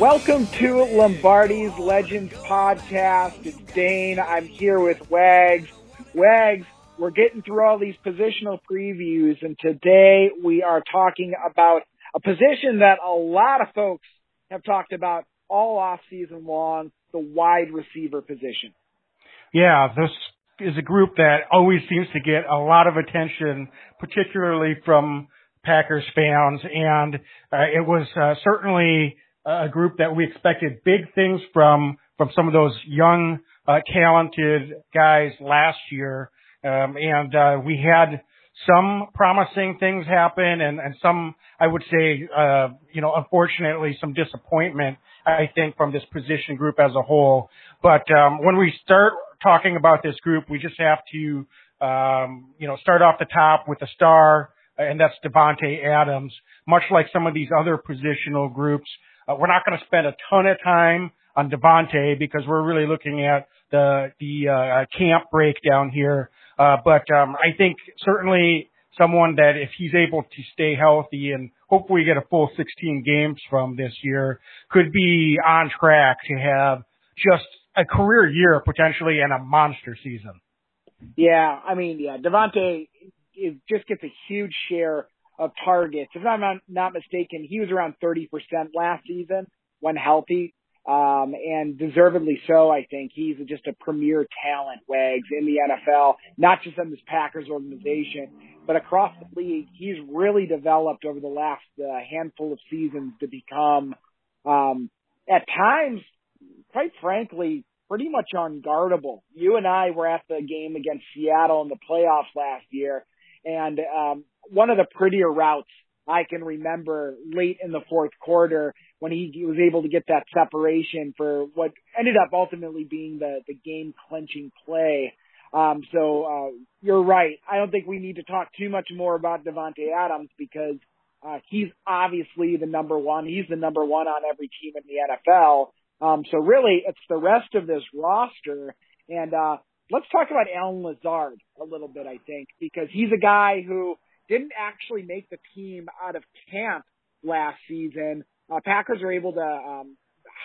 Welcome to Lombardi's Legends podcast. It's Dane. I'm here with Wags. Wags, we're getting through all these positional previews, and today we are talking about a position that a lot of folks have talked about all off season long, the wide receiver position. Yeah, this is a group that always seems to get a lot of attention, particularly from Packers fans, and uh, it was uh, certainly a group that we expected big things from from some of those young, uh, talented guys last year, um, and uh, we had some promising things happen, and and some I would say, uh, you know, unfortunately, some disappointment. I think from this position group as a whole. But um, when we start talking about this group, we just have to, um, you know, start off the top with a star, and that's Davante Adams. Much like some of these other positional groups, uh, we're not going to spend a ton of time on Davante because we're really looking at the the uh, camp breakdown here. Uh, but um, I think certainly someone that if he's able to stay healthy and hopefully get a full 16 games from this year could be on track to have just a career year potentially and a monster season. Yeah, I mean, yeah, Davante just gets a huge share of targets. If I'm not, mistaken, he was around 30% last season when healthy. Um, and deservedly so, I think. He's just a premier talent, Wags, in the NFL, not just in this Packers organization, but across the league. He's really developed over the last uh, handful of seasons to become, um, at times, quite frankly, pretty much unguardable. You and I were at the game against Seattle in the playoffs last year, and um, one of the prettier routes I can remember late in the fourth quarter when he was able to get that separation for what ended up ultimately being the, the game clinching play. Um, so, uh, you're right. I don't think we need to talk too much more about Davante Adams because, uh, he's obviously the number one. He's the number one on every team in the NFL. Um, so really it's the rest of this roster. And, uh, let's talk about Allen Lazard a little bit, I think, because he's a guy who didn't actually make the team out of camp last season. Uh, Packers were able to um,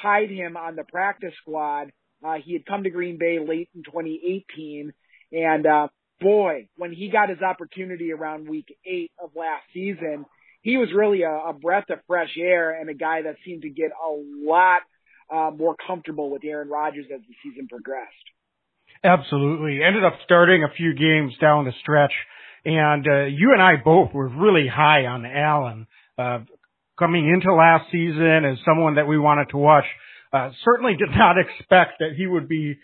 hide him on the practice squad. Uh, he had come to Green Bay late in 2018, and uh, boy, when he got his opportunity around week eight of last season, he was really a, a breath of fresh air and a guy that seemed to get a lot uh, more comfortable with Aaron Rodgers as the season progressed. Absolutely. Ended up starting a few games down the stretch. And uh, you and I both were really high on Allen uh, coming into last season as someone that we wanted to watch. Uh, certainly did not expect that he would be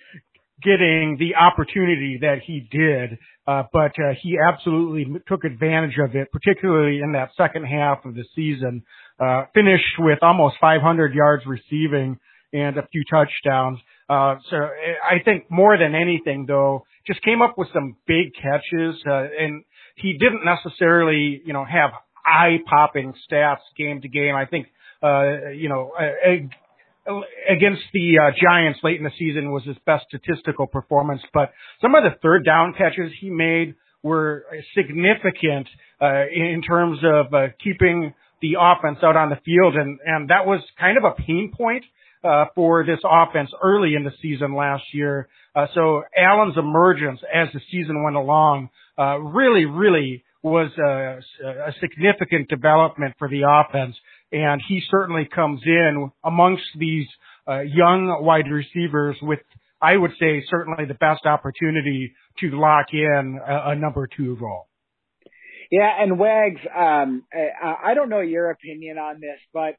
getting the opportunity that he did, uh, but uh, he absolutely took advantage of it, particularly in that second half of the season. Uh, finished with almost 500 yards receiving and a few touchdowns. Uh, so I think more than anything though, just came up with some big catches, uh, and he didn't necessarily, you know, have eye popping stats game to game. I think, uh, you know, uh, against the uh, Giants late in the season was his best statistical performance, but some of the third down catches he made were significant, uh, in terms of, uh, keeping the offense out on the field. And, and that was kind of a pain point uh, for this offense early in the season last year. Uh, so Allen's emergence as the season went along uh, really, really was a, a significant development for the offense, and he certainly comes in amongst these uh, young wide receivers with, I would say, certainly the best opportunity to lock in a, a number two role. Yeah, and Wags, um, I, I don't know your opinion on this, but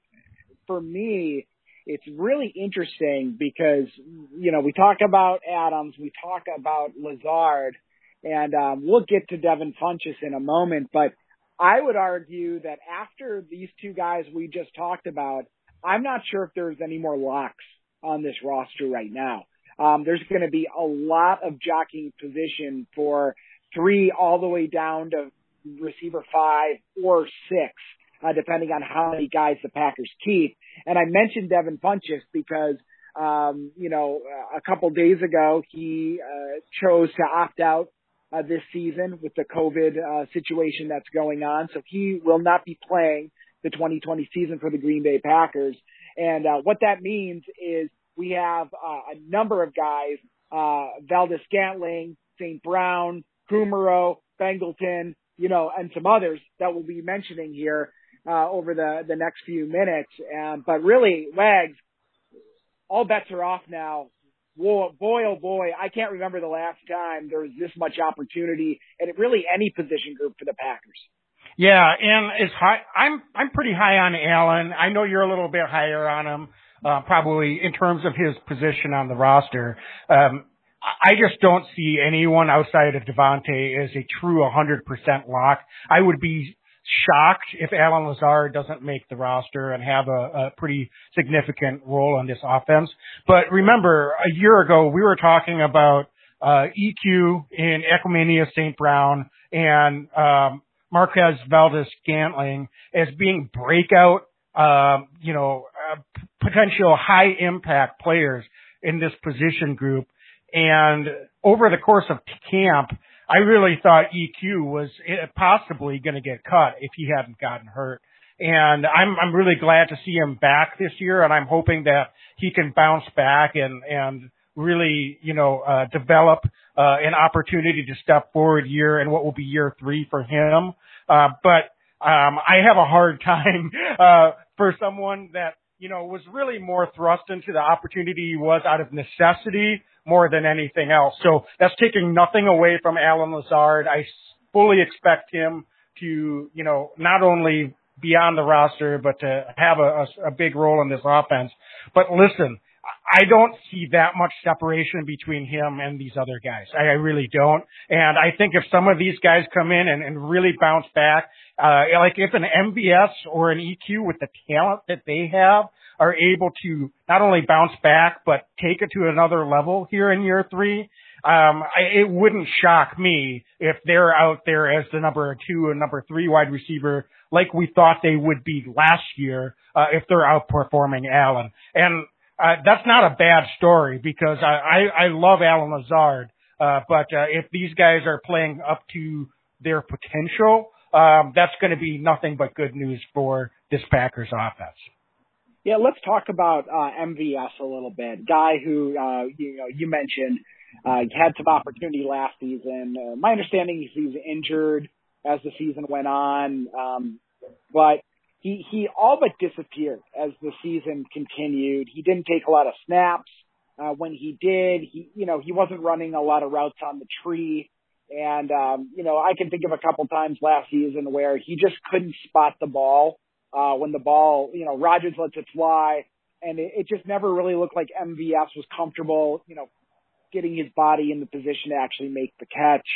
for me, it's really interesting because, you know, we talk about Adams, we talk about Lazard, and um, we'll get to Devin Funchess in a moment, but I would argue that after these two guys we just talked about, I'm not sure if there's any more locks on this roster right now. Um, there's going to be a lot of jockeying position for three all the way down to receiver five or six uh, depending on how many guys the Packers keep. And I mentioned Devin Funchess because Um, you know, a couple days ago, he uh, chose to opt out uh, this season with the COVID uh, situation that's going on. So he will not be playing the 2020 season for the Green Bay Packers. And uh, what that means is we have uh, a number of guys, uh, Scantling, St. Brown, Kumerow, Begelton, you know, and some others that we'll be mentioning here uh, over the, the next few minutes. Um, but really, Wags, all bets are off now. Boy, oh boy, I can't remember the last time there was this much opportunity at really any position group for the Packers. Yeah, and it's high. I'm I'm pretty high on Allen. I know you're a little bit higher on him, uh, probably in terms of his position on the roster. Um, I just don't see anyone outside of Davante as a true 100% lock. I would be shocked if Allen Lazard doesn't make the roster and have a, a pretty significant role on this offense. But remember, a year ago we were talking about uh, EQ in Equanimeous St. Brown and um, Marquez Valdes Scantling as being breakout, um, you know, uh, potential high impact players in this position group. And over the course of camp, I really thought EQ was eh, possibly going to get cut if he hadn't gotten hurt. And I'm I'm really glad to see him back this year, and I'm hoping that he can bounce back and and really you know uh, develop uh, an opportunity to step forward year and what will be year three for him. Uh, but um, I have a hard time uh, for someone that you know was really more thrust into the opportunity he was out of necessity more than anything else. So that's taking nothing away from Allen Lazard. I fully expect him to, you know, not only be on the roster, but to have a, a, a big role in this offense. But listen, I don't see that much separation between him and these other guys. I, I really don't. And I think if some of these guys come in and, and really bounce back, uh, like if an MVS or an EQ with the talent that they have are able to not only bounce back, but take it to another level here in year three, um, I, it wouldn't shock me if they're out there as the number two and number three wide receiver like we thought they would be last year, uh, if they're outperforming Allen. And, uh, that's not a bad story because I, I, I love Allen Lazard. Uh, but, uh, if these guys are playing up to their potential, um, that's going to be nothing but good news for this Packers offense. Yeah, let's talk about uh, MVS a little bit. Guy who uh, you know you mentioned uh, had some opportunity last season. Uh, my understanding is he's injured as the season went on, um, but he he all but disappeared as the season continued. He didn't take a lot of snaps. Uh, when he did, he you know he wasn't running a lot of routes on the tree. And, um, you know, I can think of a couple times last season where he just couldn't spot the ball uh, when the ball, you know, Rodgers lets it fly, and it, it just never really looked like MVS was comfortable, you know, getting his body in the position to actually make the catch.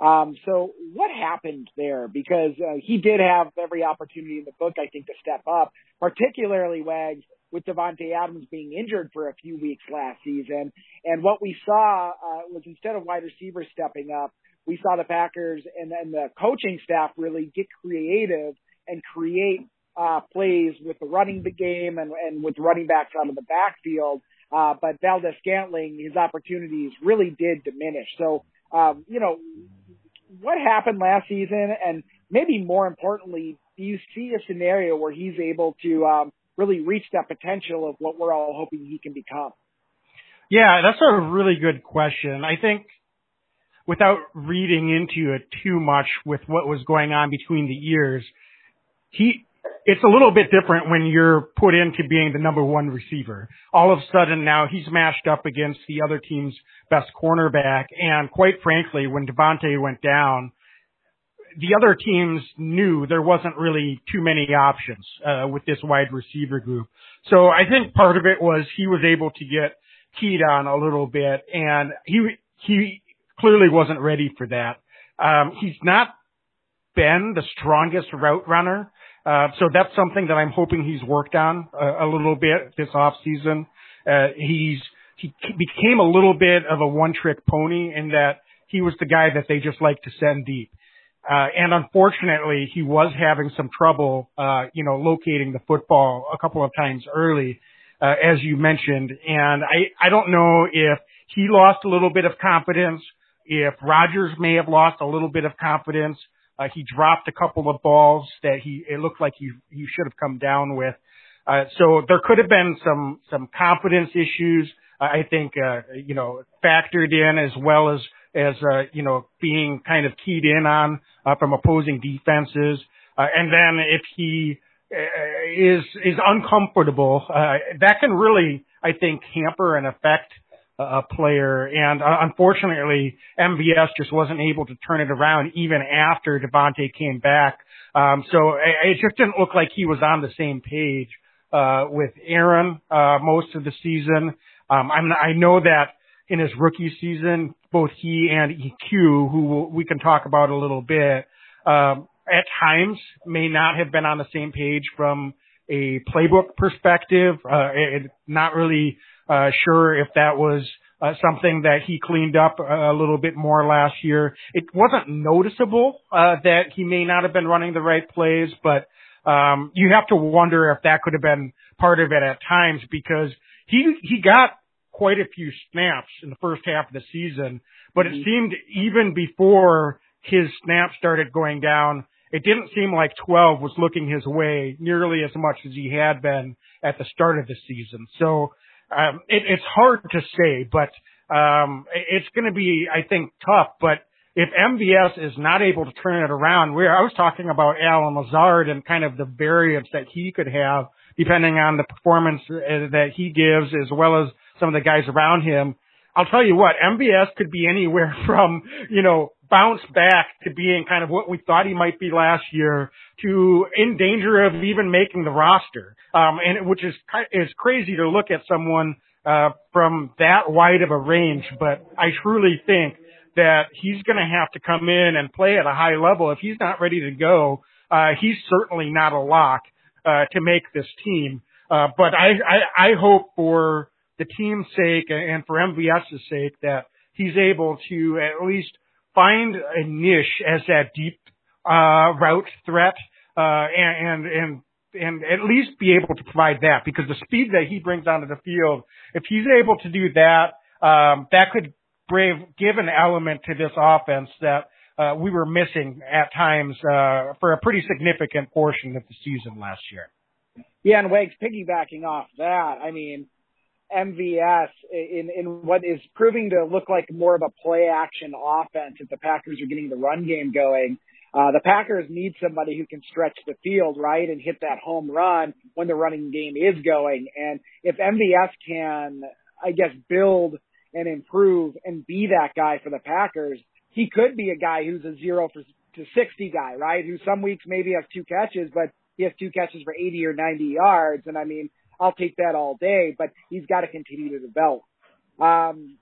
Um, so what happened there? Because uh, he did have every opportunity in the book, I think, to step up, particularly Wags with Davante Adams being injured for a few weeks last season. And what we saw uh, was instead of wide receivers stepping up, we saw the Packers and, and the coaching staff really get creative and create uh, plays with the running the game and, and with running backs out of the backfield. Uh, but Valdes Scantling, his opportunities really did diminish. So, um, you know, what happened last season and maybe more importantly, do you see a scenario where he's able to, um, really reach that potential of what we're all hoping he can become? Yeah, that's a really good question. I think without reading into it too much with what was going on between the years, he it's a little bit different when you're put into being the number one receiver. All of a sudden now he's matched up against the other team's best cornerback. And quite frankly, when Davante went down, the other teams knew there wasn't really too many options uh, with this wide receiver group. So I think part of it was he was able to get keyed on a little bit, and he he clearly wasn't ready for that. Um, he's not been the strongest route runner. Uh, so that's something that I'm hoping he's worked on a, a little bit this off season. Uh, he's, he became a little bit of a one trick pony in that he was the guy that they just like to send deep. Uh, and unfortunately, he was having some trouble, uh, you know, locating the football a couple of times early. uh, as you mentioned. And I, I don't know if he lost a little bit of confidence, if Rodgers may have lost a little bit of confidence. Uh, he dropped a couple of balls that he, it looked like he, he should have come down with. Uh, so there could have been some, some confidence issues, I think, uh, you know, factored in as well as, as, uh, you know, being kind of keyed in on, uh, from opposing defenses. Uh, and then if he, uh, is, is uncomfortable, uh, that can really, I think, hamper and affect a player. And uh, unfortunately, MVS just wasn't able to turn it around even after Davante came back. Um, so it, just didn't look like he was on the same page uh, with Aaron uh, most of the season. Um, I'm, I know that in his rookie season, both he and EQ, who we can talk about a little bit, um, at times may not have been on the same page from a playbook perspective. Uh, it, not really uh, sure if that was uh, something that he cleaned up a little bit more last year. It wasn't noticeable uh, that he may not have been running the right plays, but um, you have to wonder if that could have been part of it at times because he he got quite a few snaps in the first half of the season, but it mm-hmm. seemed even before his snaps started going down, it didn't seem like 12 was looking his way nearly as much as he had been at the start of the season. So um, it, it's hard to say, but um, it's going to be, I think, tough. But if MVS is not able to turn it around, where I was talking about Allen Lazard and kind of the variance that he could have depending on the performance uh, that he gives, as well as some of the guys around him. I'll tell you what, MVS could be anywhere from, you know, bounce back to being kind of what we thought he might be last year to in danger of even making the roster. Um, and which is, is crazy to look at someone, uh, from that wide of a range, but I truly think that he's going to have to come in and play at a high level. If he's not ready to go, uh, he's certainly not a lock, uh, to make this team. Uh, but I, I, I hope for the team's sake and for MVS's sake that he's able to at least find a niche as that deep uh, route threat, uh, and and and at least be able to provide that because the speed that he brings onto the field, if he's able to do that, um, that could brave, give an element to this offense that uh, we were missing at times uh, for a pretty significant portion of the season last year. Yeah, and Wags piggybacking off that, I mean, MVS in, in what is proving to look like more of a play action offense if the Packers are getting the run game going. Uh, the Packers need somebody who can stretch the field, right, and hit that home run when the running game is going. And if MVS can, I guess, build and improve and be that guy for the Packers, he could be a guy who's a zero for, to 60 guy, right? Who some weeks maybe has two catches, but he has two catches for 80 or 90 yards. And I mean, I'll take that all day, but he's got to continue to develop. Um,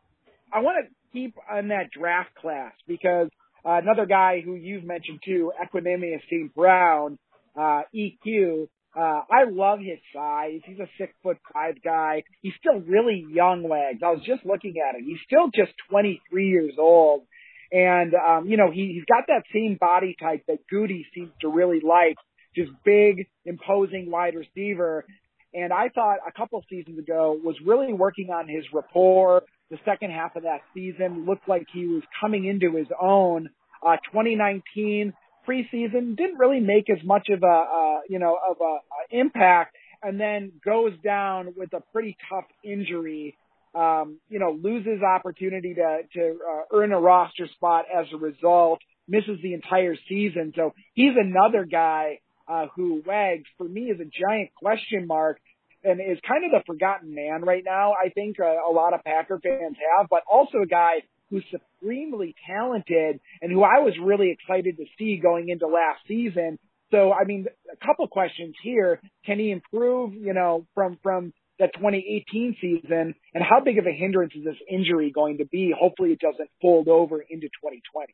I want to keep on that draft class because uh, another guy who you've mentioned too, Equanimeous St. Brown, uh, EQ, uh, I love his size. He's a six foot five guy. He's still really young legs. I was just looking at him. He's still just 23 years old. And, um, you know, he, he's got that same body type that Gutey seems to really like. Just big, imposing wide receiver. And I thought a couple seasons ago was really working on his rapport. The second half of that season looked like he was coming into his own. Uh, 2019 preseason didn't really make as much of a, uh, you know, of a, a impact and then goes down with a pretty tough injury. Um, you know, loses opportunity to, to uh, earn a roster spot as a result, misses the entire season. So he's another guy uh, who Wags for me is a giant question mark and is kind of the forgotten man right now. I think uh, a lot of Packer fans have, but also a guy who's supremely talented and who I was really excited to see going into last season. So, I mean, a couple questions here. Can he improve, you know, from, from the 2018 season and how big of a hindrance is this injury going to be? Hopefully it doesn't fold over into 2020.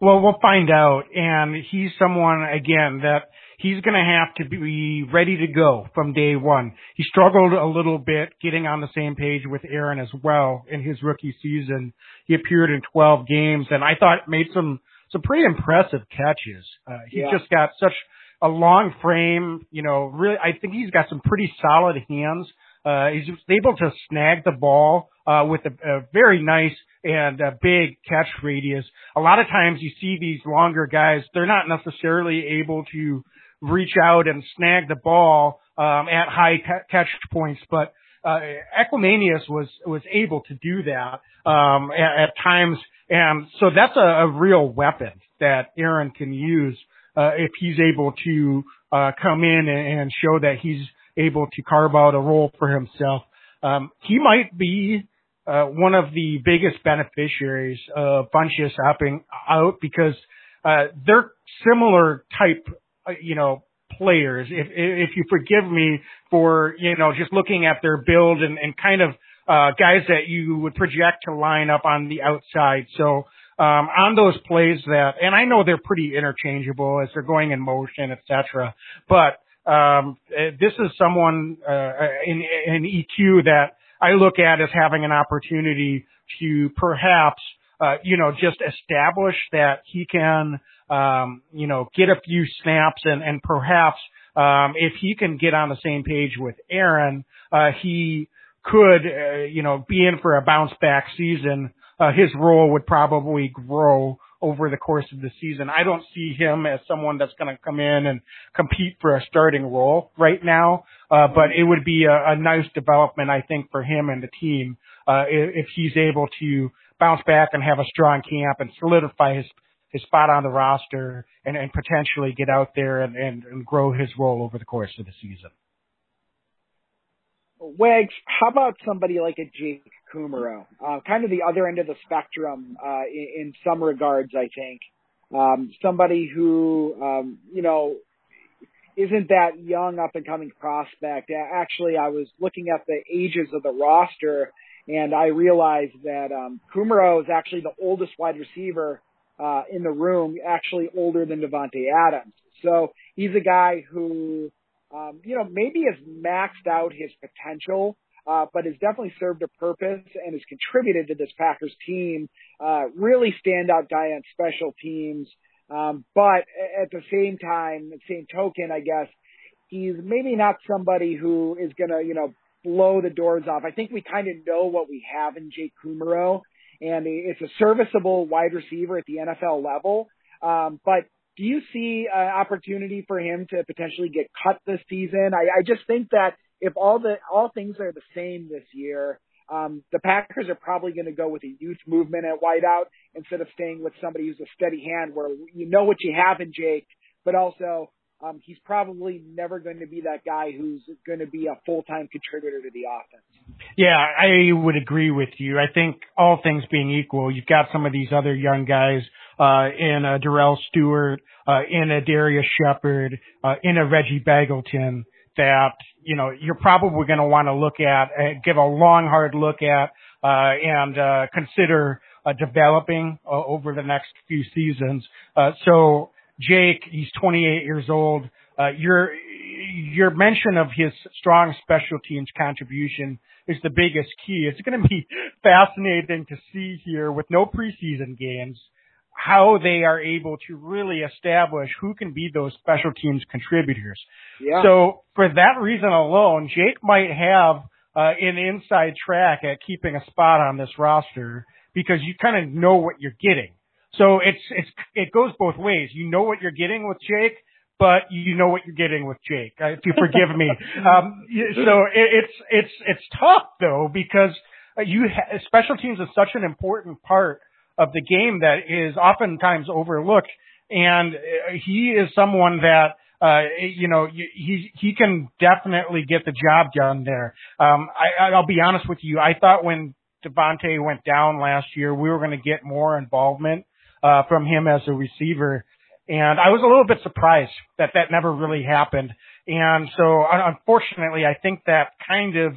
Well, we'll find out. And he's someone, again, that he's going to have to be ready to go from day one. He struggled a little bit getting on the same page with Aaron as well in his rookie season. He appeared in 12 games and I thought made some, some pretty impressive catches. Uh, he yeah. just got such a long frame, you know, really, I think he's got some pretty solid hands. Uh, he's able to snag the ball uh, with a, a very nice and a big catch radius. A lot of times you see these longer guys, they're not necessarily able to reach out and snag the ball um, at high ca- catch points, but uh, Equanimeous was was able to do that um, at, at times, and so that's a, a real weapon that Aaron can use uh, if he's able to uh, come in and, and show that he's able to carve out a role for himself. Um, he might be uh, one of the biggest beneficiaries of Funchess opting out because uh, they're similar type, uh, you know, players. If if you forgive me for you know just looking at their build and, and kind of uh, guys that you would project to line up on the outside. So um, on those plays that, and I know they're pretty interchangeable as they're going in motion, etc. But um, this is someone uh, in, in EQ that I look at as having an opportunity to perhaps, uh, you know, just establish that he can, um, you know, get a few snaps and, and perhaps, um, if he can get on the same page with Aaron, uh, he could, uh, you know, be in for a bounce back season. Uh, his role would probably grow over the course of the season. I don't see him as someone that's going to come in and compete for a starting role right now. Uh, but it would be a, a nice development, I think, for him and the team, uh, if, if he's able to bounce back and have a strong camp and solidify his, his spot on the roster and, and potentially get out there and, and, and grow his role over the course of the season. Wags, how about somebody like a Jake Kumerow? Uh, kind of the other end of the spectrum, uh, in, in some regards, I think. Um, somebody who, um, you know, isn't that young up and coming prospect. Actually, I was looking at the ages of the roster and I realized that, um, Kumerow is actually the oldest wide receiver, uh, in the room, actually older than Davante Adams. So he's a guy who, um, you know, maybe has maxed out his potential, uh, but has definitely served a purpose and has contributed to this Packers team. Uh, really standout guy on special teams. Um, but at the same time, the same token, I guess, he's maybe not somebody who is going to, you know, blow the doors off. I think we kind of know what we have in Jake Kumerow, and it's a serviceable wide receiver at the NFL level. Um, but do you see an opportunity for him to potentially get cut this season? I, I just think that if all the all things are the same this year, um, the Packers are probably going to go with a youth movement at wideout instead of staying with somebody who's a steady hand where you know what you have in Jake, but also um, he's probably never going to be that guy who's going to be a full-time contributor to the offense. Yeah, I would agree with you. I think all things being equal, you've got some of these other young guys uh, in a Darrell Stewart, uh, in a Darius Shepherd, uh, in a Reggie Begelton that, you know, you're probably going to want to look at, uh, give a long, hard look at, uh, and, uh, consider, uh, developing uh, over the next few seasons. Uh, so Jake, he's 28 years old. Uh, your, your mention of his strong special teams contribution is the biggest key. It's going to be fascinating to see here with no preseason games how they are able to really establish who can be those special teams contributors. Yeah. So for that reason alone, Jake might have uh, an inside track at keeping a spot on this roster because you kind of know what you're getting. So it's it's it goes both ways. You know what you're getting with Jake, but you know what you're getting with Jake. Uh, if you forgive me. Um, so it, it's it's it's tough though because you ha- special teams is such an important part of the game that is oftentimes overlooked. And uh, he is someone that, uh, you know, he, he can definitely get the job done there. Um, I, I'll be honest with you. I thought when Davante went down last year, we were going to get more involvement, uh, from him as a receiver. And I was a little bit surprised that that never really happened. And so unfortunately, I think that kind of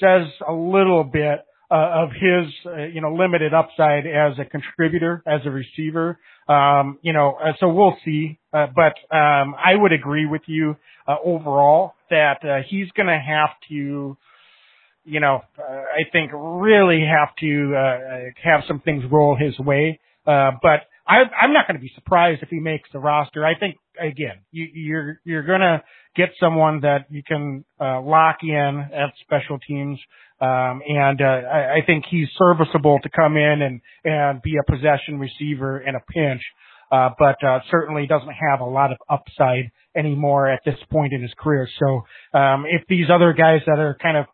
says a little bit uh, of his, uh, you know, limited upside as a contributor, as a receiver. Um, you know, uh, so we'll see. Uh, but um, I would agree with you uh, overall that uh, he's going to have to, you know, uh, I think really have to uh, have some things roll his way. Uh, but I, I'm not going to be surprised if he makes the roster. I think again, you, you're you're going to get someone that you can uh, lock in at special teams, um, and uh, I, I think he's serviceable to come in and and be a possession receiver in a pinch. Uh, but uh, certainly doesn't have a lot of upside anymore at this point in his career. So um, if these other guys that are kind of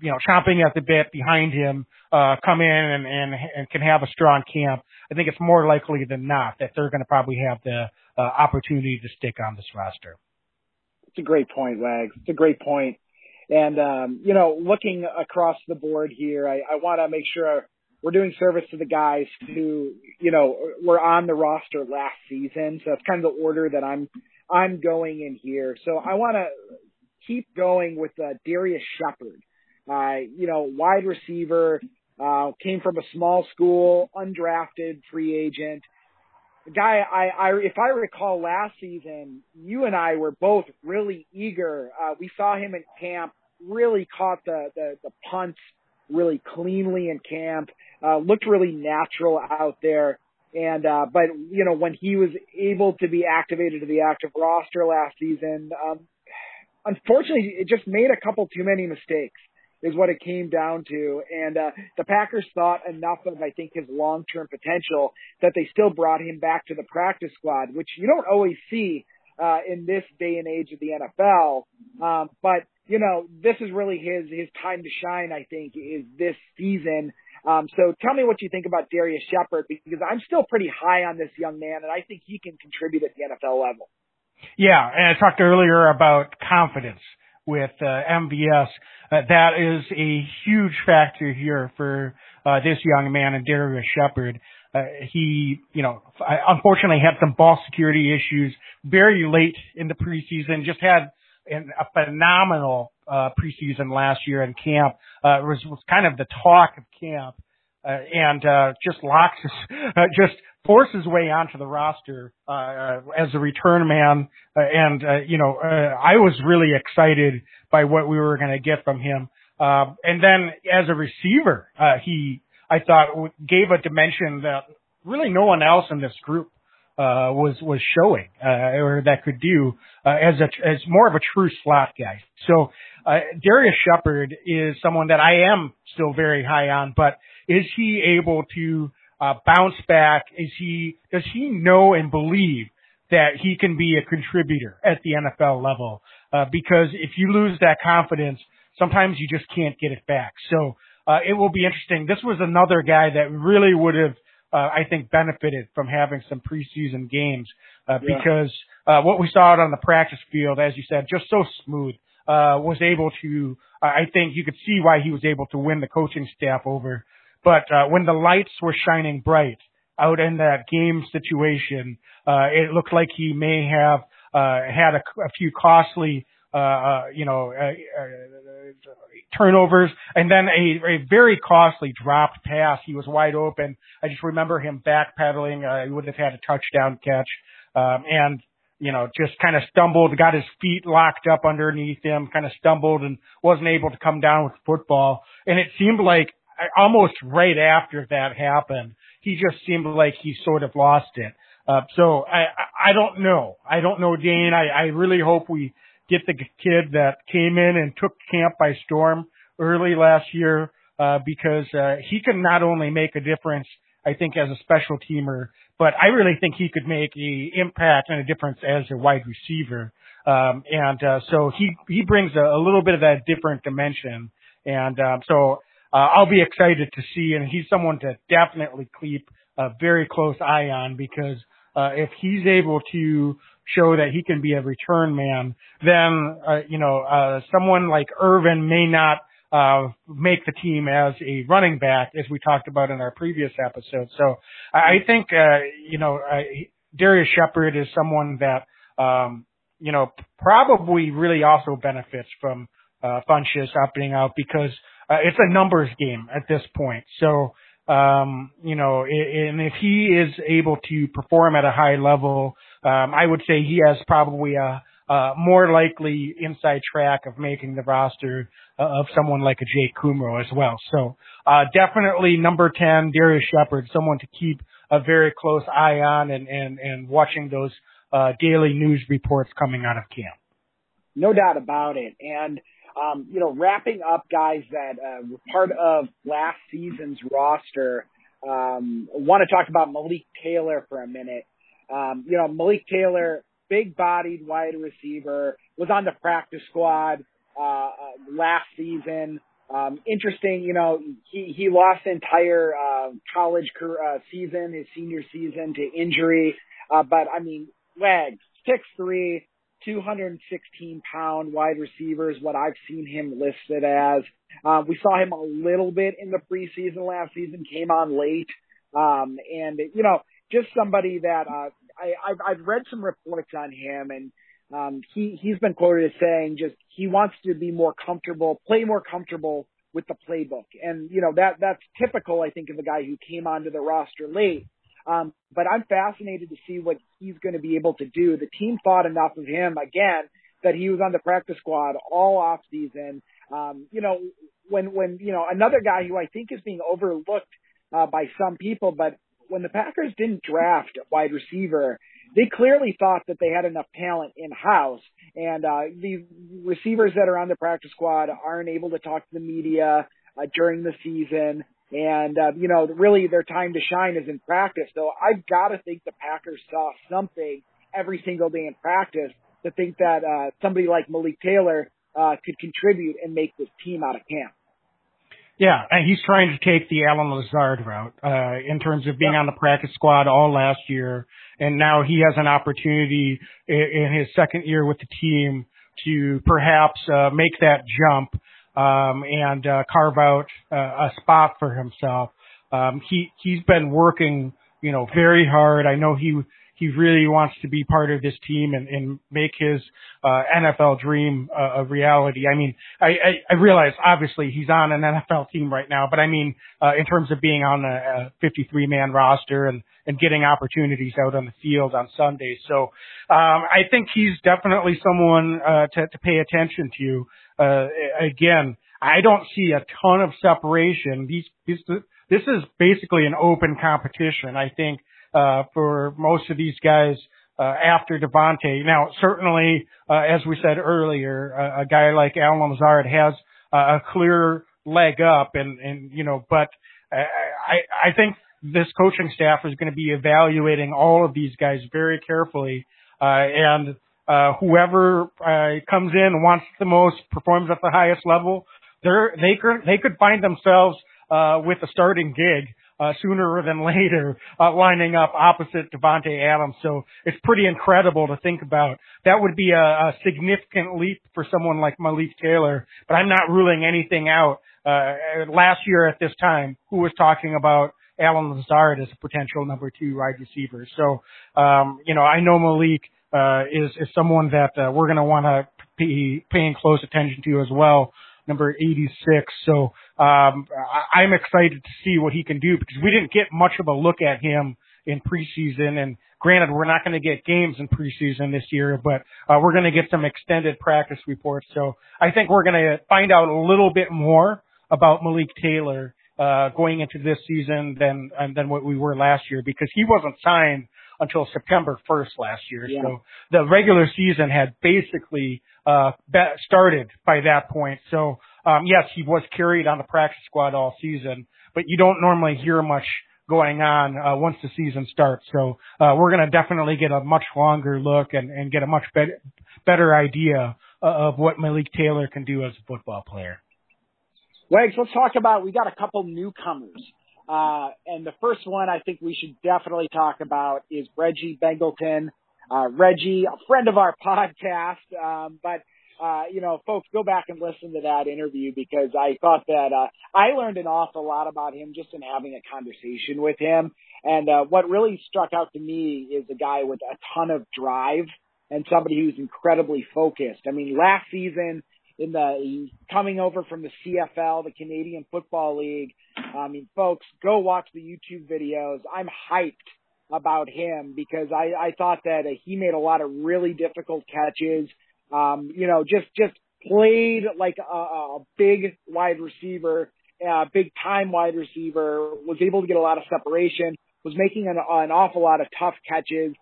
you know, chomping at the bit behind him, uh, come in and, and, and can have a strong camp, I think it's more likely than not that they're going to probably have the uh, opportunity to stick on this roster. It's a great point, Wags. It's a great point. And, um, you know, looking across the board here, I, I want to make sure we're doing service to the guys who, you know, were on the roster last season. So that's kind of the order that I'm, I'm going in here. So I want to keep going with uh, Darius Shepherd. Uh, you know, wide receiver, uh, came from a small school, undrafted free agent. Guy, I, I, if I recall last season, you and I were both really eager. Uh, we saw him in camp, really caught the, the, the punts really cleanly in camp, uh, looked really natural out there. And, uh, but, you know, when he was able to be activated to the active roster last season, um, unfortunately, it just made a couple too many mistakes is what it came down to. And uh, the Packers thought enough of, I think, his long-term potential that they still brought him back to the practice squad, which you don't always see uh, in this day and age of the NFL. Um, but you know, this is really his his time to shine. I think is this season. Um, so tell me what you think about Darius Shepherd because I'm still pretty high on this young man, and I think he can contribute at the NFL level. Yeah, and I talked earlier about confidence with uh, MVS. Uh, that is a huge factor here for uh, this young man and Darius Shepherd. Uh, he, you know, unfortunately had some ball security issues very late in the preseason. Just had an, a phenomenal uh, preseason last year in camp. Uh, was was kind of the talk of camp, uh, and uh, just locks uh, just force his way onto the roster uh, uh, as a return man. Uh, and uh, you know, uh, I was really excited by what we were going to get from him. Uh, and then as a receiver, uh, he I thought gave a dimension that really no one else in this group uh, was was showing uh, or that could do uh, as a as more of a true slot guy. So uh, Darius Shepherd is someone that I am still very high on, but is he able to uh, bounce back? Is he does he know and believe that he can be a contributor at the NFL level? Uh, because if you lose that confidence, sometimes you just can't get it back. So uh, it will be interesting. This was another guy that really would have. Uh, I think benefited from having some preseason games uh, yeah. because uh, what we saw out on the practice field, as you said, just so smooth, uh, was able to. Uh, I think you could see why he was able to win the coaching staff over but uh, when the lights were shining bright out in that game situation, uh, it looked like he may have uh, had a, a few costly, uh, uh, you know, uh, uh, turnovers, and then a, a very costly dropped pass. He was wide open. I just remember him backpedaling. He would have had a touchdown catch, um, and you know, just kind of stumbled, got his feet locked up underneath him, kind of stumbled and wasn't able to come down with the football. And it seemed like almost right after that happened, he just seemed like he sort of lost it. Uh, so I, I don't know. I don't know, Dane. I, I really hope we get the kid that came in and took camp by storm early last year, uh, because, uh, he can not only make a difference, I think as a special teamer, but I really think he could make a impact and a difference as a wide receiver. Um, and, uh, so he, he brings a, a little bit of that different dimension. And, um, so uh, I'll be excited to see, and he's someone to definitely keep a very close eye on because uh, if he's able to show that he can be a return man, then uh, you know uh, someone like Ervin may not uh, make the team as a running back, as we talked about in our previous episode. So I think uh, you know uh, Darius Shepherd is someone that um, you know probably really also benefits from uh, Funchess opting out because uh, it's a numbers game at this point. So, um, you know, and if he is able to perform at a high level, um, I would say he has probably a, a more likely inside track of making the roster uh, of someone like a Jake Kumerow as well. So, uh, definitely number 10, Darius Shepherd, someone to keep a very close eye on and, and, and watching those uh, daily news reports coming out of camp. No doubt about it. And, um, you know, wrapping up guys that uh, were part of last season's roster, um, want to talk about Malik Taylor for a minute. Um, you know, Malik Taylor, big bodied wide receiver, was on the practice squad uh, uh, last season. Um, interesting, you know, he, he lost the entire uh, college career, uh, season, his senior season to injury. Uh, but I mean, legs, six three, 216 pound wide receiver is what I've seen him listed as. Uh, we saw him a little bit in the preseason last season, came on late. Um, and, you know, just somebody that, uh, I, I've, I've read some reports on him and, um, he, he's been quoted as saying just he wants to be more comfortable, play more comfortable with the playbook. And, you know, that, that's typical, I think, of a guy who came onto the roster late. Um, but I'm fascinated to see what he's going to be able to do. The team thought enough of him again that he was on the practice squad all off season. Um, you know, when, when, you know, another guy who I think is being overlooked, uh, by some people, but when the Packers didn't draft a wide receiver, they clearly thought that they had enough talent in house. And, uh, these receivers that are on the practice squad aren't able to talk to the media, uh, during the season. And, uh, you know, really their time to shine is in practice. So I've got to think the Packers saw something every single day in practice to think that, uh, somebody like Malik Taylor, uh, could contribute and make this team out of camp. Yeah, and he's trying to take the Allen Lazard route, uh, in terms of being on the practice squad all last year. And now he has an opportunity in, in his second year with the team to perhaps, uh, make that jump um, and uh, carve out uh, a spot for himself. Um, he he's been working, you know, very hard. I know he he really wants to be part of this team and, and make his uh, NFL dream uh, a reality. I mean, I, I, I realize obviously he's on an NFL team right now, but I mean, uh, in terms of being on a, a 53 man roster and and getting opportunities out on the field on Sundays. So um, I think he's definitely someone uh, to, to pay attention to uh, again, I don't see a ton of separation. These, these, this is basically an open competition. I think, uh, for most of these guys, uh, after Davante. Now, certainly, uh, as we said earlier, a, a guy like Allen Lazard has uh, a clear leg up and, and, you know, but I, I, I think this coaching staff is going to be evaluating all of these guys very carefully. Uh, and uh, whoever uh, comes in wants the most, performs at the highest level, they're, they could they could find themselves uh, with a starting gig uh, sooner than later, uh, lining up opposite Davante Adams. So it's pretty incredible to think about. That would be a, a significant leap for someone like Malik Taylor, but I'm not ruling anything out. Uh, last year at this time, who was talking about Allen Lazard as a potential number two wide receiver? So, um, you know, I know Malik uh, is is someone that uh, we're going to want to be paying close attention to as well. Number 86. So um, I, I'm excited to see what he can do because we didn't get much of a look at him in preseason. And granted, we're not going to get games in preseason this year, but uh, we're going to get some extended practice reports. So I think we're going to find out a little bit more about Malik Taylor uh, going into this season than than what we were last year because he wasn't signed until September 1st last year. Yeah. So the regular season had basically uh started by that point. So um yes, he was carried on the practice squad all season, but you don't normally hear much going on uh, once the season starts. So uh, we're going to definitely get a much longer look and, and get a much better better idea of what Malik Taylor can do as a football player. Wags, let's talk about. We got a couple newcomers uh, and the first one I think we should definitely talk about is Reggie Begelton. Uh, Reggie, a friend of our podcast, um, but uh, you know, folks, go back and listen to that interview because I thought that uh, I learned an awful lot about him just in having a conversation with him. And uh, what really struck out to me is a guy with a ton of drive and somebody who's incredibly focused. I mean, last season in the coming over from the CFL, the Canadian Football League. I mean, folks, go watch the YouTube videos. I'm hyped about him because I, I thought that he made a lot of really difficult catches. Um, you know, just just played like a, a big wide receiver, a big time wide receiver. Was able to get a lot of separation. was making an, an awful lot of tough catches.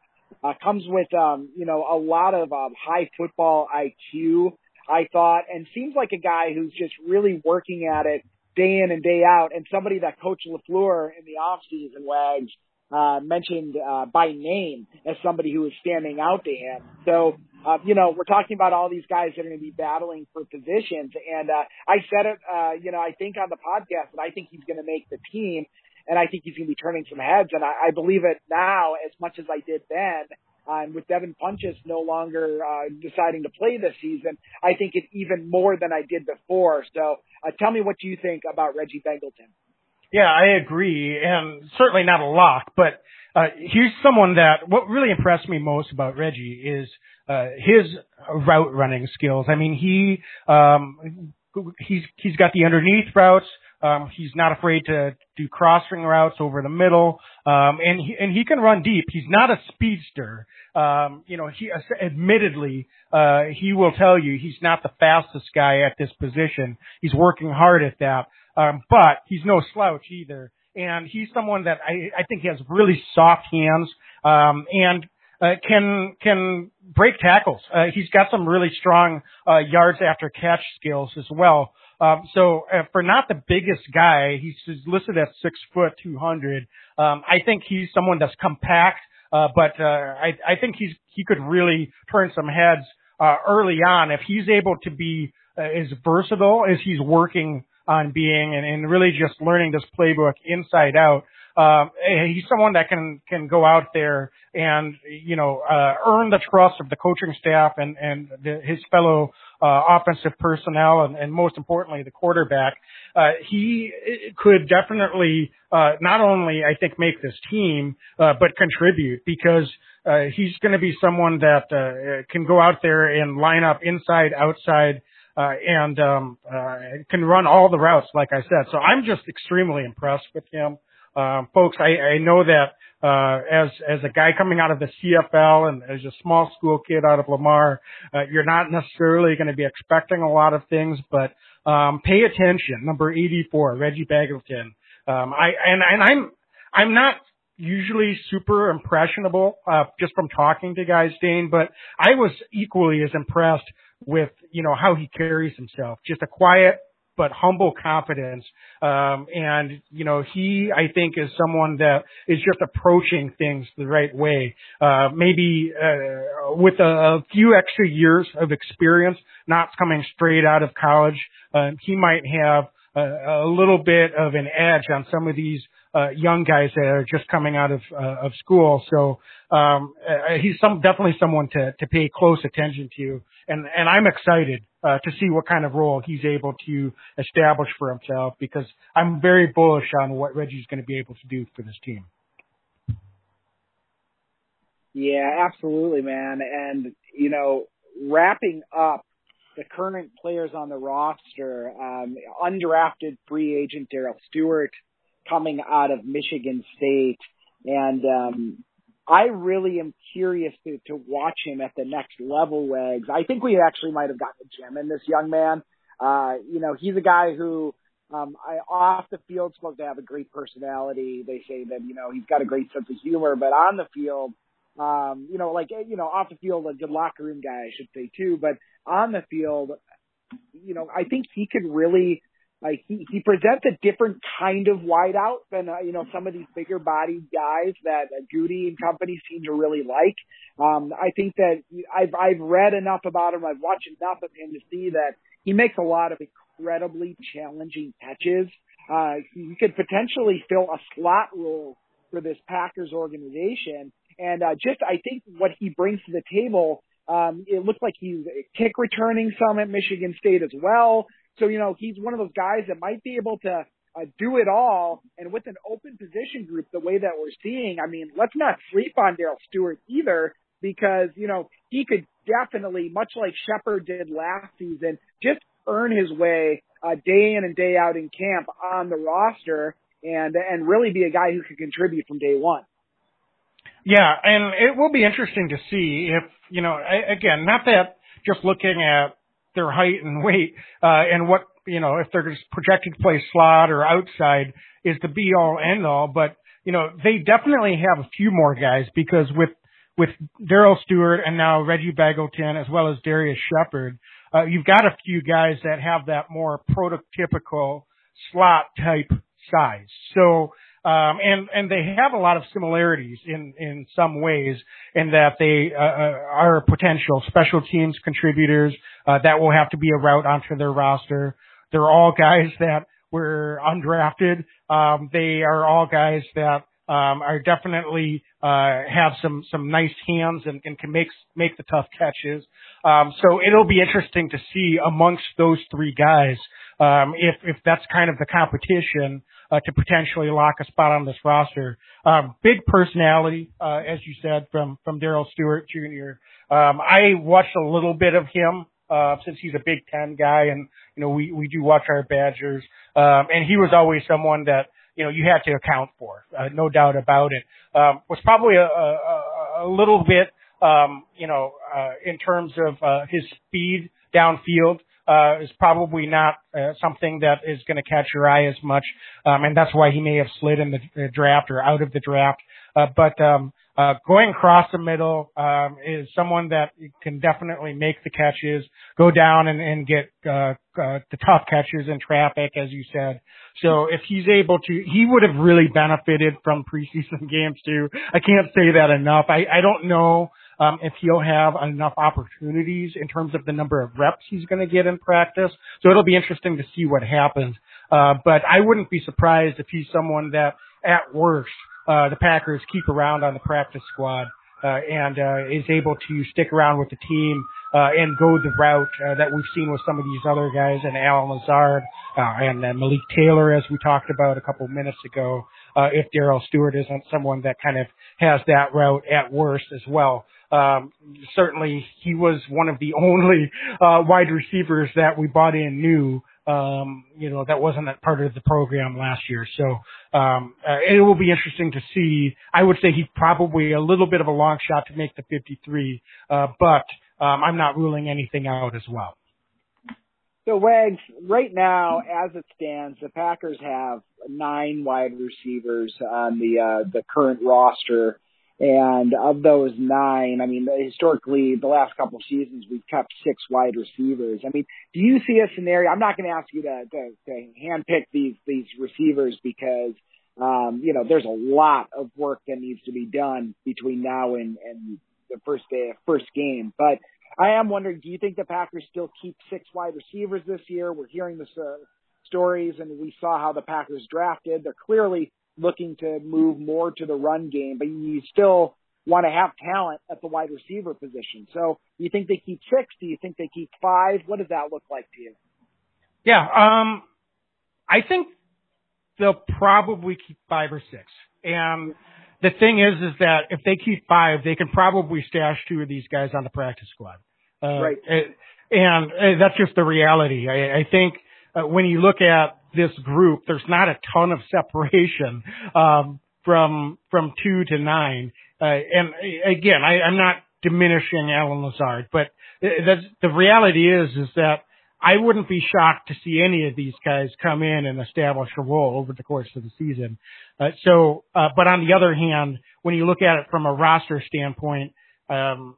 Uh, comes with, um, you know, a lot of um, high football IQ, I thought, and seems like a guy who's just really working at it day in and day out, and somebody that Coach LaFleur in the off season wags uh, mentioned uh, by name as somebody who was standing out to him. So, uh, you know, we're talking about all these guys that are going to be battling for positions, and uh, I said it, uh, you know, I think on the podcast that I think he's going to make the team, and I think he's going to be turning some heads, and I, I believe it now as much as I did then. Um, with Devin Funchess no longer uh, deciding to play this season, I think it even more than I did before. So, uh, tell me what you think about Reggie Begelton. Yeah, I agree, and certainly not a lock, but uh, he's someone that what really impressed me most about Reggie is uh, his route running skills. I mean, he um, he's he's got the underneath routes. Um, he's not afraid to do crossing routes over the middle, um, and he, and he can run deep. He's not a speedster. Um, you know, he admittedly uh, he will tell you he's not the fastest guy at this position. He's working hard at that. Um, but he's no slouch either. And he's someone that I, I think has really soft hands, um, and, uh, can, can break tackles. Uh, he's got some really strong, uh, yards after catch skills as well. Um, so uh, for not the biggest guy, he's listed at six foot two hundred. Um, I think he's someone that's compact, uh, but uh, I, I think he's he could really turn some heads uh, early on if he's able to be uh, as versatile as he's working on being and, and really just learning this playbook inside out. Um, he's someone that can can go out there and you know uh, earn the trust of the coaching staff and and the, his fellow uh, offensive personnel and, and most importantly the quarterback. Uh, he could definitely uh, not only I think make this team uh, but contribute because uh, he's going to be someone that uh, can go out there and line up inside outside uh, and um, uh, can run all the routes, like I said. So I'm just extremely impressed with him. Um, folks, I, I know that uh, as as a guy coming out of the CFL and as a small school kid out of Lamar, uh, you're not necessarily going to be expecting a lot of things, but um, pay attention. Number 84, Reggie Begelton. Um, I and and I'm I'm not usually super impressionable uh, just from talking to guys, Dane, but I was equally as impressed with, you know, how he carries himself. Just a quiet but humble confidence. Um, and, you know, he, I think, is someone that is just approaching things the right way. Uh, maybe, uh, with a, a, few extra years of experience, not coming straight out of college, uh, he might have a, a little bit of an edge on some of these uh, young guys that are just coming out of uh, of school. So um, uh, he's some definitely someone to to pay close attention to, and and I'm excited uh, to see what kind of role he's able to establish for himself because I'm very bullish on what Reggie's going to be able to do for this team. Yeah, absolutely, man. And you know, wrapping up the current players on the roster, um, undrafted free agent Darrell Stewart coming out of Michigan State. And um, I really am curious to, to watch him at the next level, Wags. I think we actually might have gotten a gem in this young man. Uh, you know, he's a guy who um, I, off the field supposed to have a great personality. They say that, you know, he's got a great sense of humor, but on the field, um, you know, like, you know, off the field, a good locker room guy, I should say too, but on the field, you know, I think he could really like he, he presents a different kind of wideout than uh, you know some of these bigger bodied guys that uh, Gutey and company seem to really like. Um, I think that I've I've read enough about him. I've watched enough of him to see that he makes a lot of incredibly challenging catches. Uh, he could potentially fill a slot role for this Packers organization. And uh, just I think what he brings to the table um, it looks like he's kick returning some at Michigan State as well. So, you know, he's one of those guys that might be able to uh, do it all. And with an open position group, the way that we're seeing, I mean, let's not sleep on Darrell Stewart either because, you know, he could definitely, much like Shepherd did last season, just earn his way uh, day in and day out in camp on the roster and, and really be a guy who could contribute from day one. Yeah, and it will be interesting to see if, you know, again, not that just looking at their height and weight, uh, and what, you know, if they're just projected to play slot or outside is the be all end all, but you know, they definitely have a few more guys because with with Darrell Stewart and now Reggie Begelton as well as Darrius Shepherd, uh, you've got a few guys that have that more prototypical slot type size. So, um, and and they have a lot of similarities in in some ways in that they uh, uh are potential special teams contributors uh, that will have to be a route onto their roster. They're all guys that were undrafted. Um, they are all guys that um, are definitely uh, have some some nice hands and, and can make make the tough catches. Um, so it'll be interesting to see amongst those three guys um, if if that's kind of the competition uh, to potentially lock a spot on this roster. Um, big personality, uh, as you said, from from Darrell Stewart Jr. Um, I watched a little bit of him uh, since he's a Big Ten guy, and you know we we do watch our Badgers, um, and he was always someone that you know you had to account for, uh, no doubt about it. Um, was probably a, a, a little bit, um, you know, uh, in terms of uh, his speed downfield. Uh, is probably not uh, something that is going to catch your eye as much, um, and that's why he may have slid in the, the draft or out of the draft. Uh, but um, uh, going across the middle um, is someone that can definitely make the catches, go down and, and get uh, uh, the tough catches in traffic, as you said. So if he's able to, he would have really benefited from preseason games too. I can't say that enough. I, I don't know um, if he'll have enough opportunities in terms of the number of reps he's going to get in practice. So it'll be interesting to see what happens. Uh, but I wouldn't be surprised if he's someone that, at worst, uh, the Packers keep around on the practice squad uh, and uh, is able to stick around with the team uh, and go the route uh, that we've seen with some of these other guys and Allen Lazard uh, and uh, Malik Taylor, as we talked about a couple minutes ago. Uh, if Darrell Stewart isn't someone that kind of has that route at worst as well. Um, certainly, he was one of the only uh, wide receivers that we bought in new um, you know, that wasn't a part of the program last year. So, um, uh, it will be interesting to see. I would say he's probably a little bit of a long shot to make the 53, uh, but, um, I'm not ruling anything out as well. So Wags, right now, as it stands, the Packers have nine wide receivers on the, uh, the current roster. And of those nine, I mean, historically, the last couple of seasons, we've kept six wide receivers. I mean, do you see a scenario? I'm not going to ask you to, to, to handpick these, these receivers because, um, you know, there's a lot of work that needs to be done between now and, and the first day, first game. But I am wondering, do you think the Packers still keep six wide receivers this year? We're hearing the uh, stories and we saw how the Packers drafted. They're clearly looking to move more to the run game, but you still want to have talent at the wide receiver position. So do you think they keep six? Do you think they keep five? What does that look like to you? Yeah, um, I think they'll probably keep five or six. And the thing is, is that if they keep five, they can probably stash two of these guys on the practice squad. Uh, right. And, and that's just the reality. I, I think uh, when you look at this group, there's not a ton of separation um, from from two to nine. Uh, and again, I, I'm not diminishing Allen Lazard, but that's, the reality is is that I wouldn't be shocked to see any of these guys come in and establish a role over the course of the season. Uh, so, uh, but on the other hand, when you look at it from a roster standpoint, um,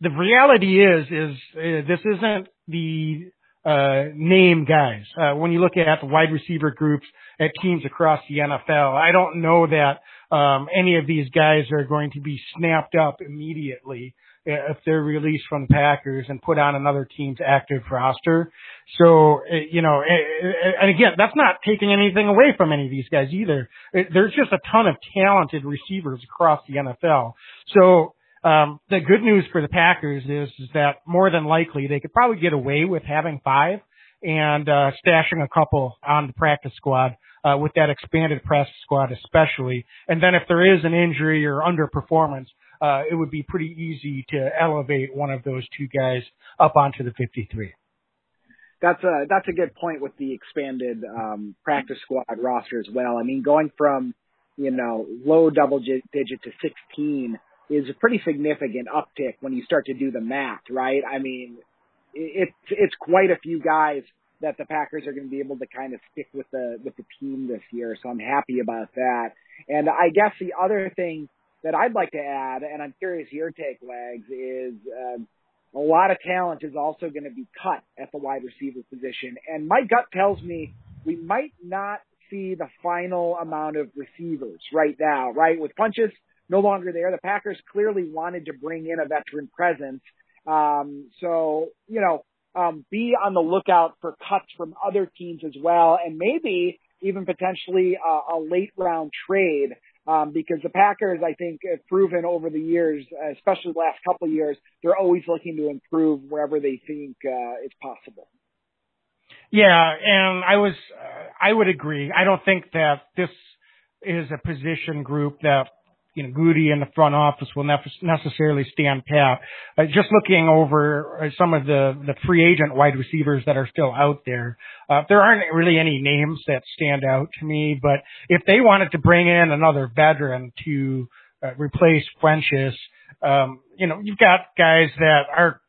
the reality is is uh, this isn't the uh, name guys. Uh, when you look at the wide receiver groups at teams across the NFL, I don't know that um, any of these guys are going to be snapped up immediately uh, if they're released from the Packers and put on another team's active roster. So, uh, you know, and again, that's not taking anything away from any of these guys either. There's just a ton of talented receivers across the NFL. So, um, the good news for the Packers is, is that more than likely they could probably get away with having five and uh, stashing a couple on the practice squad uh, with that expanded practice squad especially. And then if there is an injury or underperformance, uh, it would be pretty easy to elevate one of those two guys up onto the 53. That's a that's a good point with the expanded um, practice squad roster as well. I mean, going from you know low double digit to 16 is a pretty significant uptick when you start to do the math, right? I mean, it's it's quite a few guys that the Packers are going to be able to kind of stick with the with the team this year. So I'm happy about that. And I guess the other thing that I'd like to add, and I'm curious your take, Wags, is um, a lot of talent is also going to be cut at the wide receiver position. And my gut tells me we might not see the final amount of receivers right now, right? With Funchess no longer there, the Packers clearly wanted to bring in a veteran presence. Um, so, you know, um, be on the lookout for cuts from other teams as well, and maybe even potentially a, a late round trade. Um, because the Packers, I think, have proven over the years, especially the last couple of years, they're always looking to improve wherever they think uh, it's possible. Yeah, and I was, uh, I would agree. I don't think that this is a position group that you know, Gutey in the front office will ne- necessarily stand pat. Uh, just looking over uh, some of the, the free agent wide receivers that are still out there, uh, there aren't really any names that stand out to me, but if they wanted to bring in another veteran to uh, replace Funchess, um, you know, you've got guys that are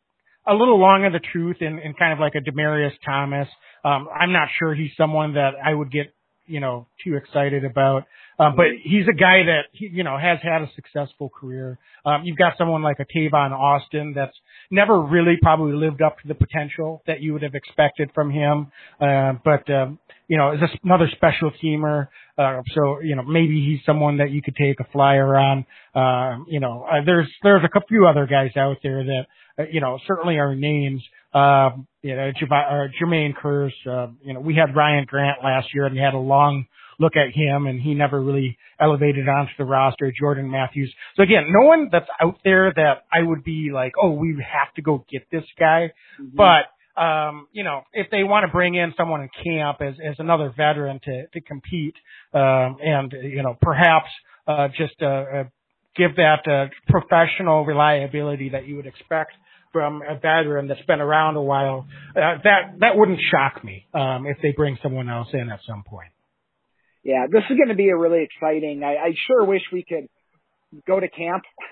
a little long in the truth in, in kind of like a Demaryius Thomas. Um, I'm not sure he's someone that I would get you know, too excited about. Um, but he's a guy that, you know, has had a successful career. Um, you've got someone like a Tavon Austin that's never really probably lived up to the potential that you would have expected from him. Uh, but, um, you know, is another special teamer. Uh, so, you know, maybe he's someone that you could take a flyer on. Uh, you know, uh, there's, there's a few other guys out there that, uh, you know, certainly are names. Um, you know, Jermaine Kearse, uh, you know, we had Ryan Grant last year and we had a long look at him and he never really elevated onto the roster. Jordan Matthews. So again, no one that's out there that I would be like, oh, we have to go get this guy. Mm-hmm. But, um, you know, if they want to bring in someone in camp as, as another veteran to, to compete, um, and, you know, perhaps, uh, just, uh, uh give that, uh, professional reliability that you would expect from a veteran that's been around a while, uh, that that wouldn't shock me um, if they bring someone else in at some point. Yeah, this is going to be a really exciting. I, I sure wish we could go to camp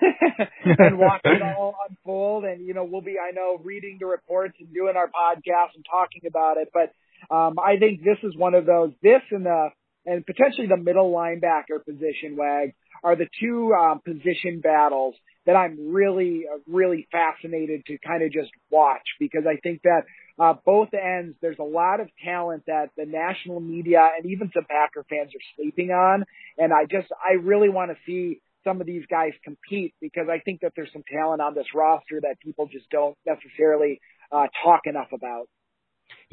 and watch it all unfold. And you know, we'll be, I know, reading the reports and doing our podcast and talking about it. But um, I think this is one of those. This and the and potentially the middle linebacker position, Wag, are the two um, position battles that I'm really, uh, really fascinated to kind of just watch because I think that uh, both ends, there's a lot of talent that the national media and even some Packer fans are sleeping on. And I just, I really want to see some of these guys compete because I think that there's some talent on this roster that people just don't necessarily uh, talk enough about.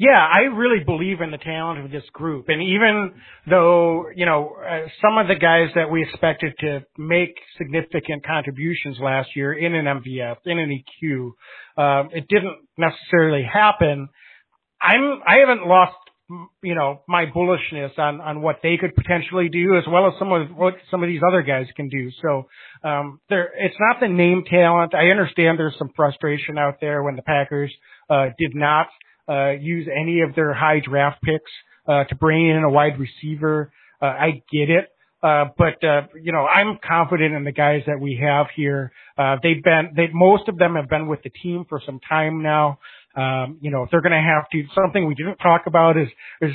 Yeah, I really believe in the talent of this group. And even though, you know, uh, some of the guys that we expected to make significant contributions last year in an MVS, in an EQ, uh, it didn't necessarily happen. I'm, I haven't lost, you know, my bullishness on, on what they could potentially do as well as some of what some of these other guys can do. So, um, there, it's not the name talent. I understand there's some frustration out there when the Packers, uh, did not uh, use any of their high draft picks uh, to bring in a wide receiver. Uh, I get it. Uh, but, uh, you know, I'm confident in the guys that we have here. Uh, they've been, they, most of them have been with the team for some time now. Um, you know, they're going to have to, something we didn't talk about is, is,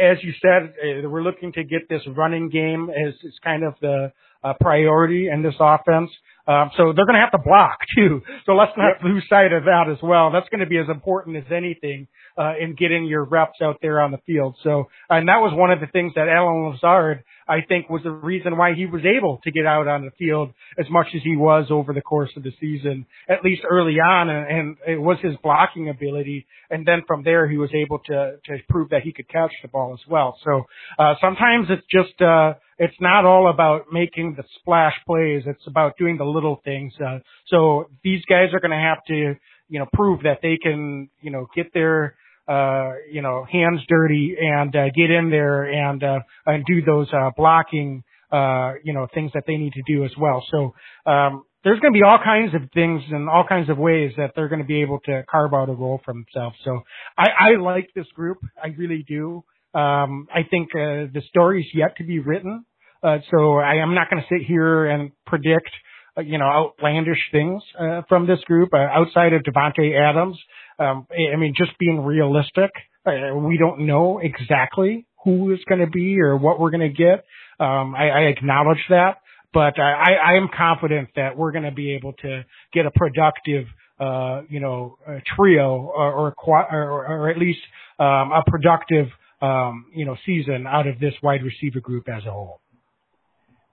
as you said, uh, we're looking to get this running game as, as kind of the, uh, priority in this offense. Um, so they're going to have to block too. So let's not yep. lose sight of that as well. That's going to be as important as anything uh, in getting your reps out there on the field. So, and that was one of the things that Allen Lazard, I think, was the reason why he was able to get out on the field as much as he was over the course of the season, at least early on, and, and it was his blocking ability. And then from there, he was able to to prove that he could catch the ball as well. So uh, sometimes it's just. Uh, it's not all about making the splash plays. It's about doing the little things. Uh, so these guys are going to have to, you know, prove that they can, you know, get their, uh, you know, hands dirty and uh, get in there and uh, and do those uh, blocking, uh, you know, things that they need to do as well. So um, there's going to be all kinds of things and all kinds of ways that they're going to be able to carve out a role for themselves. So I, I like this group. I really do. Um, I think uh, the story's yet to be written. Uh, so I am not going to sit here and predict, uh, you know, outlandish things uh, from this group uh, outside of Davante Adams. Um, I mean, just being realistic, uh, we don't know exactly who is going to be or what we're going to get. Um, I, I acknowledge that, but I, I am confident that we're going to be able to get a productive, uh, you know, trio or, or, or, or, at least um, a productive, um, you know, season out of this wide receiver group as a whole.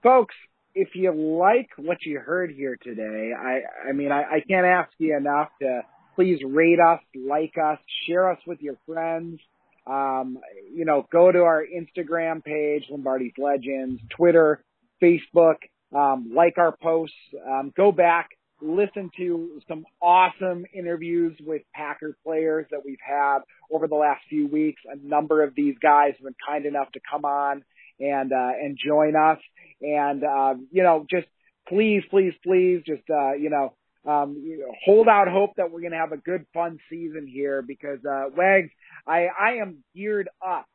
Folks, if you like what you heard here today, I, I mean, I, I can't ask you enough to please rate us, like us, share us with your friends. Um, you know, go to our Instagram page, Lombardi's Legends, Twitter, Facebook, um, like our posts, um, go back, listen to some awesome interviews with Packer players that we've had over the last few weeks. A number of these guys have been kind enough to come on and, uh, and join us. And, uh, you know, just please, please, please just, uh, you know, um, hold out hope that we're going to have a good, fun season here because, uh, Wags, I, I am geared up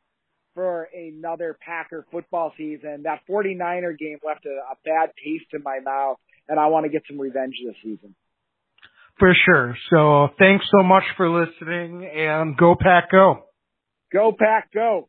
for another Packer football season. That 49er game left a, a bad taste in my mouth and I want to get some revenge this season. For sure. So thanks so much for listening and go pack go. Go pack go.